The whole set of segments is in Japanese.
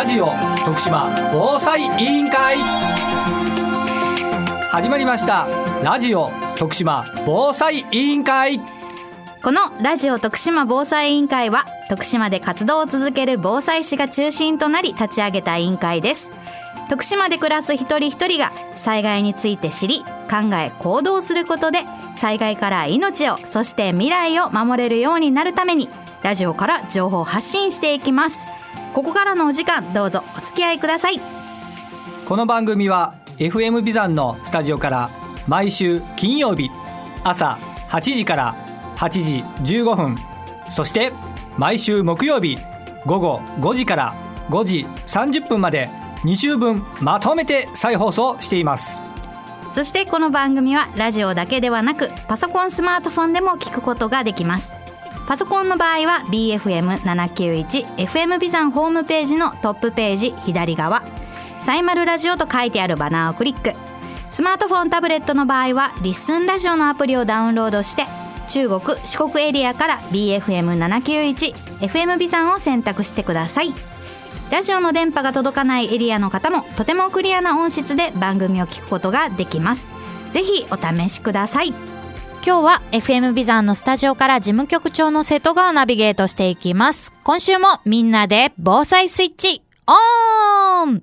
ラジオ徳島防災委員会。始まりました。ラジオ徳島防災委員会。このラジオ徳島防災委員会は徳島で活動を続ける防災士が中心となり立ち上げた委員会です。徳島で暮らす一人一人が災害について知り考え行動することで災害から命をそして未来を守れるようになるためにラジオから情報発信していきます。ここからのお時間どうぞお付き合いください。この番組は FM ビザンのスタジオから毎週金曜日朝8時から8時15分そして毎週木曜日午後5時から5時30分まで2週分まとめて再放送しています。そしてこの番組はラジオだけではなくパソコンスマートフォンでも聞くことができますパソコンの場合は BFM791FM ビザンホームページのトップページ左側。サイマルラジオと書いてあるバナーをクリック。スマートフォンタブレットの場合はリッスンラジオのアプリをダウンロードして中国四国エリアから BFM791FM ビザンを選択してください。ラジオの電波が届かないエリアの方もとてもクリアな音質で番組を聞くことができます。ぜひお試しください。今日は FM ビザンのスタジオから事務局長の瀬戸川をナビゲートしていきます今週もみんなで防災スイッチオン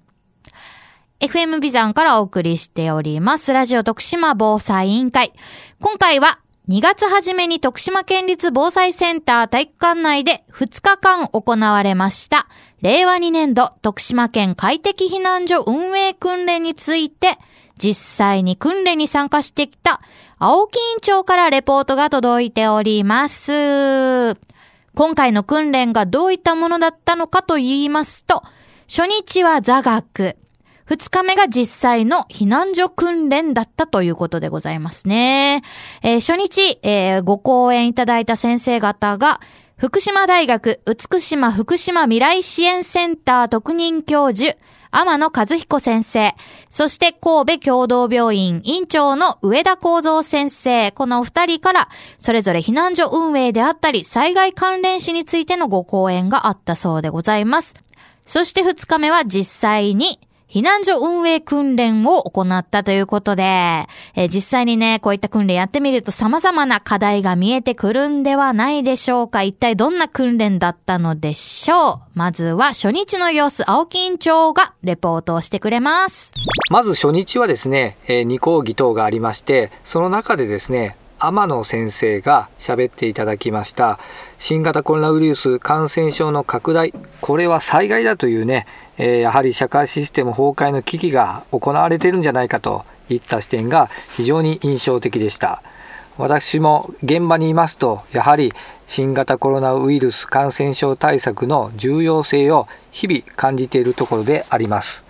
FM ビザンからお送りしております。ラジオ徳島防災委員会。今回は2月初めに徳島県立防災センター体育館内で2日間行われました。令和2年度徳島県快適避難所運営訓練について実際に訓練に参加してきた青木委員長からレポートが届いております。今回の訓練がどういったものだったのかと言いますと、初日は座学、二日目が実際の避難所訓練だったということでございますね。えー、初日、えー、ご講演いただいた先生方が、福島大学美島福島未来支援センター特任教授、天野和彦先生、そして神戸共同病院院長の上田幸三先生、このお二人から、それぞれ避難所運営であったり、災害関連死についてのご講演があったそうでございます。そして二日目は実際に、避難所運営訓練を行ったということで、えー、実際にね、こういった訓練やってみると様々な課題が見えてくるんではないでしょうか。一体どんな訓練だったのでしょう？まずは初日の様子、青木院長がレポートをしてくれます。まず初日はですね、えー、2講義等がありまして、その中でですね、天野先生が喋っていただきました新型コロナウイルス感染症の拡大これは災害だというね、え、やはり社会システム崩壊の危機が行われているんじゃないかといった視点が非常に印象的でした。私も現場にいますとやはり新型コロナウイルス感染症対策の重要性を日々感じているところであります。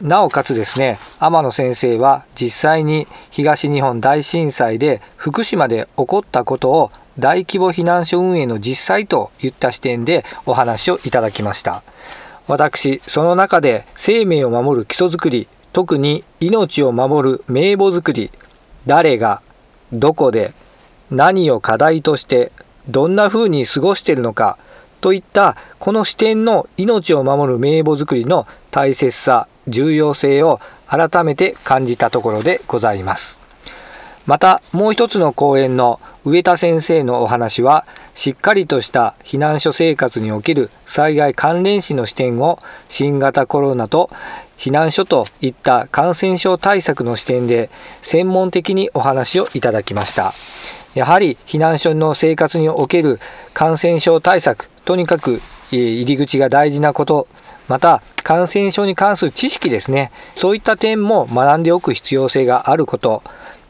なおかつですね天野先生は実際に東日本大震災で福島で起こったことを大規模避難所運営の実際といった視点でお話をいただきました。私その中で生命を守る基礎づくり特に命を守る名簿づくり誰がどこで何を課題としてどんな風に過ごしているのかといったこの視点の命を守る名簿づくりの大切さ重要性を改めて感じたところでございます。またもう一つの講演の上田先生のお話はしっかりとした避難所生活における災害関連死の視点を新型コロナと避難所といった感染症対策の視点で専門的にお話をいただきました。やはり避難所の生活における感染症対策とにかく入り口が大事なことまた感染症に関する知識ですね。そういった点も学んでおく必要性があること。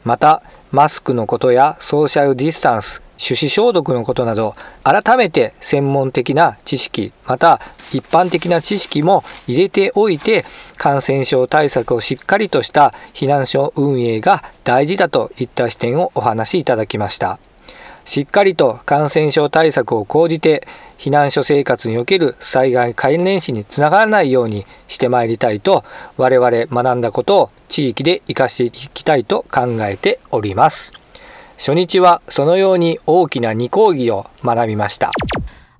またマスクのことやソーシャルディスタンス手指消毒のことなど改めて専門的な知識また一般的な知識も入れておいて感染症対策をしっかりとした避難所運営が大事だといった視点をお話しいただきました。しっかりと感染症対策を講じて避難所生活における災害関連死につながらないようにしてまいりたいと我々学んだことを地域で生かしていきたいと考えております初日はそのように大きな2講義を学びました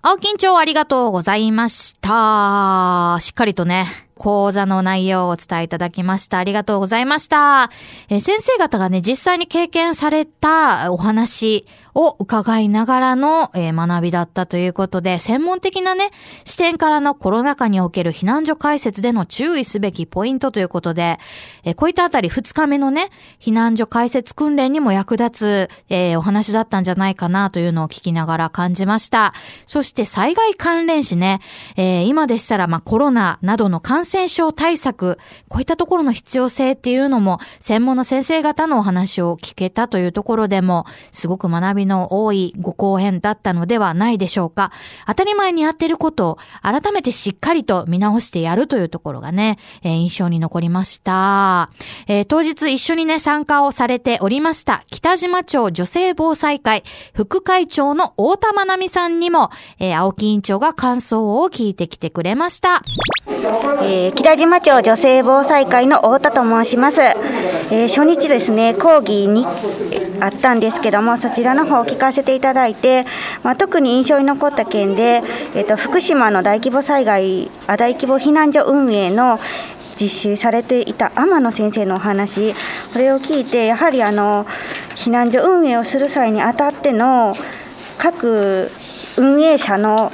青金町ありがとうございました。しっかりとね、講座の内容をお伝えいただきました。ありがとうございました。え先生方がね、実際に経験されたお話を伺いながらの、学びだったということで、専門的なね、視点からのコロナ禍における避難所開設での注意すべきポイントということで、こういったあたり2日目のね、避難所開設訓練にも役立つ、お話だったんじゃないかなというのを聞きながら感じました。そして災害関連死ね、今でしたらまあコロナなどの感染症対策、こういったところの必要性っていうのも専門の先生方のお話を聞けたというところでもすごく学びの多いご講演だったのではないでしょうか。当たり前にやってることを改めてしっかりと見直してやるというところがね、えー印象に残りました。えー当日一緒にね参加をされておりました北島町女性防災会副会長の大田真奈美さんにも、えー青木委員長が感想を聞いてきてくれました。えー北島町女性防災会の太田と申します、えー初日ですね講義にあったんですけどもそちらの方を聞かせていただいて、まあ、特に印象に残った件で、えーと福島の大規模災害あ大規模避難所運営の実施されていた天野先生のお話これを聞いてやはりあの避難所運営をする際にあたっての各運営者の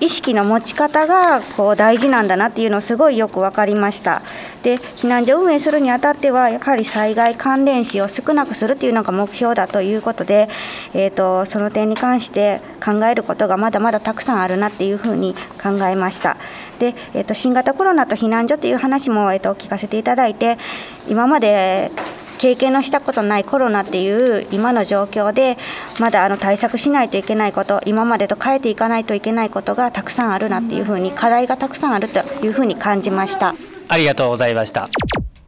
意識の持ち方がこう大事なんだなっていうのをすごいよく分かりました。で避難所運営するにあたってはやはり災害関連死を少なくするっていうのが目標だということで、えー、とその点に関して考えることがまだまだたくさんあるなっていうふうに考えました。で、えー、と新型コロナと避難所っていう話も、えー、と聞かせていただいて今まで経験のしたことないコロナっていう今の状況でまだあの対策しないといけないこと今までと変えていかないといけないことがたくさんあるなっていうふうに課題がたくさんあるというふうに感じました。ありがとうございました。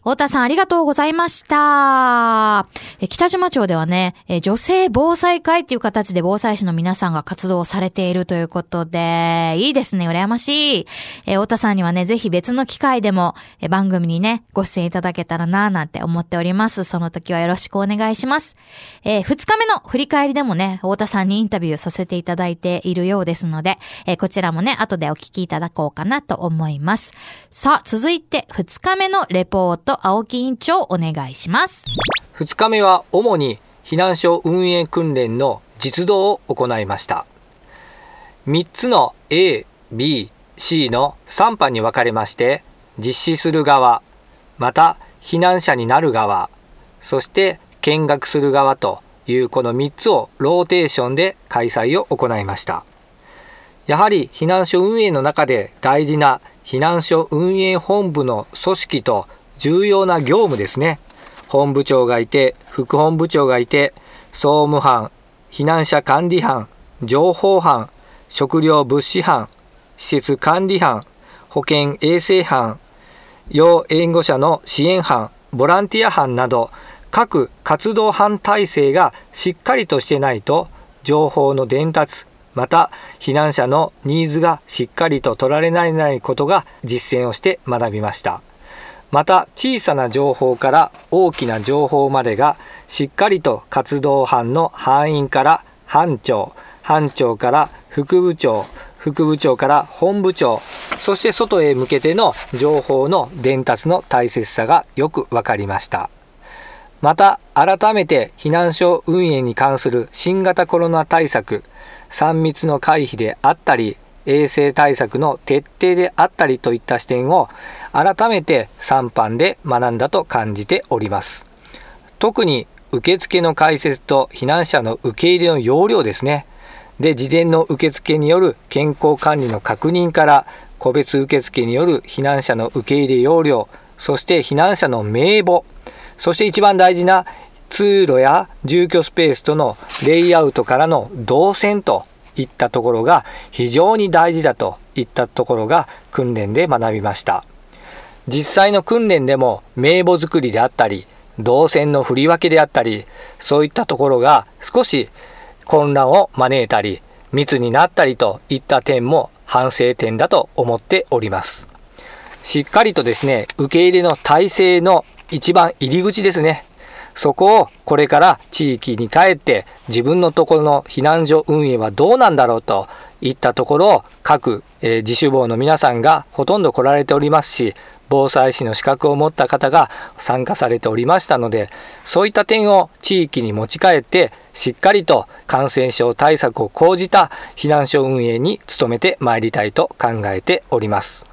太田さんありがとうございました。え北島町ではね、え女性防災会っていう形で防災士の皆さんが活動されているということで、いいですね、羨ましい。え太田さんにはね、ぜひ別の機会でも、え番組にね、ご出演いただけたらなぁなんて思っております。その時はよろしくお願いします。えー二日目の振り返りでもね、太田さんにインタビューさせていただいているようですので、えこちらもね、後でお聞きいただこうかなと思います。さあ、続いて二日目のレポート、と青木委員長お願いします。2日目は主に避難所運営訓練の実動を行いました3つの A、B、C の3班に分かれまして実施する側また避難者になる側そして見学する側というこの3つをローテーションで開催を行いましたやはり避難所運営の中で大事な避難所運営本部の組織と重要な業務ですね本部長がいて副本部長がいて総務班避難者管理班情報班食料物資班施設管理班保健衛生班要援護者の支援班ボランティア班など各活動班体制がしっかりとしてないと情報の伝達また避難者のニーズがしっかりと取られないことが実践をして学びました。また小さな情報から大きな情報までがしっかりと活動班の班員から班長班長から副部長副部長から本部長そして外へ向けての情報の伝達の大切さがよく分かりました。また改めて避難所運営に関する新型コロナ対策3密の回避であったり衛生対策の徹底であったりといった視点を改めて3班で学んだと感じております。特に受付の開設と避難者の受け入れの要領ですね。で事前の受付による健康管理の確認から個別受付による避難者の受け入れ要領そして避難者の名簿そして一番大事な通路や住居スペースとのレイアウトからの動線といったところが非常に大事だといったところが訓練で学びました。実際の訓練でも名簿作りであったり動線の振り分けであったりそういったところが少し混乱を招いたり密になったりといった点も反省点だと思っております。しっかりとですね受け入れの体制の一番入り口ですね。そこをこれから地域に帰って自分のところの避難所運営はどうなんだろうといったところを各、えー、自主防の皆さんがほとんど来られておりますし防災士の資格を持った方が参加されておりましたのでそういった点を地域に持ち帰ってしっかりと感染症対策を講じた避難所運営に努めてまいりたいと考えております。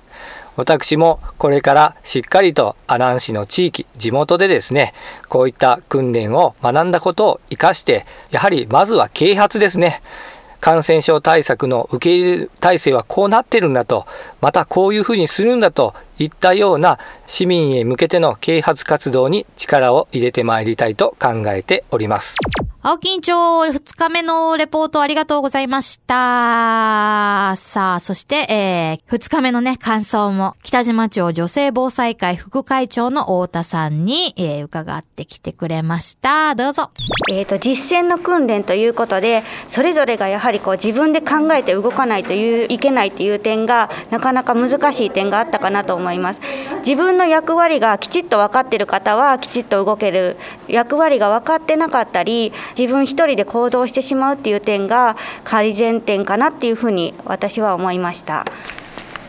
私もこれからしっかりと阿南市の地域地元でですねこういった訓練を学んだことを生かしてやはりまずは啓発ですね感染症対策の受け入れ体制はこうなってるんだとまたこういうふうにするんだといったような市民へ向けての啓発活動に力を入れてまいりたいと考えております。青金町2日目のレポートありがとうございました。さあ、そして、えー、2日目のね、感想も、北島町女性防災会副会長の太田さんに、えー、伺ってきてくれました。どうぞ。えっ、と、実践の訓練ということで、それぞれがやはりこう自分で考えて動かないという、いけないという点が、なかなか難しい点があったかなと思います。自分の役割がきちっと分かっている方は、きちっと動ける。役割が分かってなかったり、自分一人で行動してしまうっていう点が改善点かなっていうふうに私は思いました。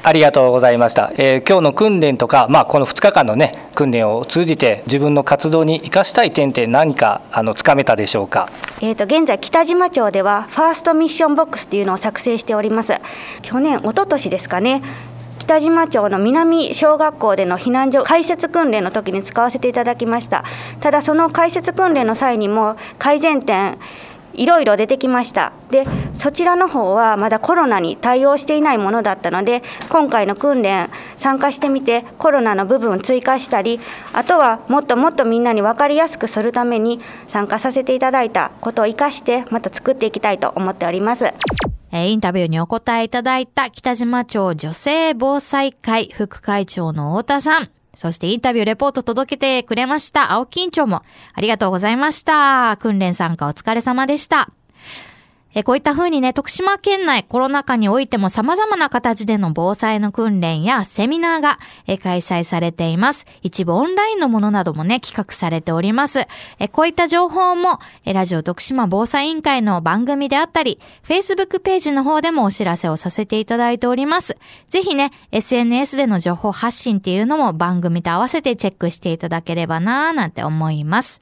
ありがとうございました、えー、今日の訓練とか、まあ、この2日間の、ね、訓練を通じて自分の活動に生かしたい点って何かあのつかめたでしょうか、えーと、現在北島町ではファーストミッションボックスっていうのを作成しております去年一昨年ですかね北島町の南小学校での避難所開設訓練の時に使わせていただきましたただその開設訓練の際にも改善点いろいろ出てきましたでそちらの方はまだコロナに対応していないものだったので今回の訓練参加してみてコロナの部分を追加したりあとはもっともっとみんなに分かりやすくするために参加させていただいたことを生かしてまた作っていきたいと思っております。えインタビューにお答えいただいた北島町女性防災会副会長の太田さん。そしてインタビューレポート届けてくれました青木院長もありがとうございました。訓練参加お疲れ様でした。えこういった風にね、徳島県内コロナ禍においても様々な形での防災の訓練やセミナーがえ開催されています。一部オンラインのものなどもね、企画されております。えこういった情報もえラジオ徳島防災委員会の番組であったり、Facebook ページの方でもお知らせをさせていただいております。ぜひね、SNS での情報発信っていうのも番組と合わせてチェックしていただければなぁなんて思います。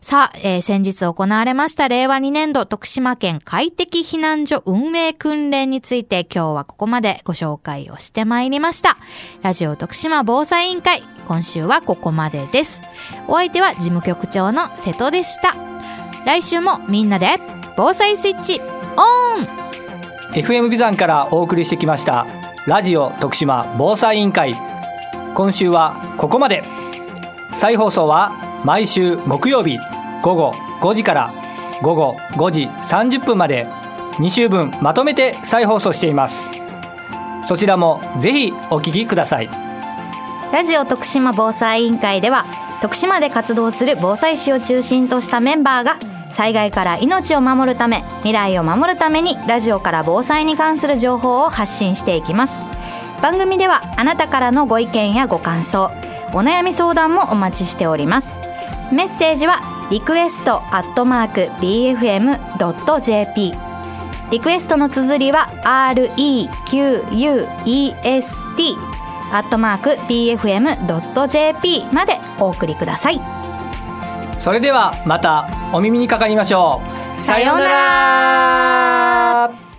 さあ、えー、先日行われました令和2年度徳島県快適避難所運営訓練について今日はここまでご紹介をしてまいりました。ラジオ徳島防災委員会、今週はここまでです。お相手は事務局長の瀬戸でした。来週もみんなで防災スイッチオン FM ビザンからお送りしてきましたラジオ徳島防災委員会今週はここまで再放送は毎週木曜日午後5時から午後5時30分まで2週分まとめて再放送しています。そちらもぜひお聞きください。ラジオ徳島防災委員会では徳島で活動する防災士を中心としたメンバーが災害から命を守るため未来を守るためにラジオから防災に関する情報を発信していきます。番組ではあなたからのご意見やご感想お悩み相談もお待ちしております。メッセージはリクエストアットマーク BFM.jp リクエストの綴りは REQUEST アットマーク BFM.jp までお送りください。それではまたお耳にかかりましょう。さようなら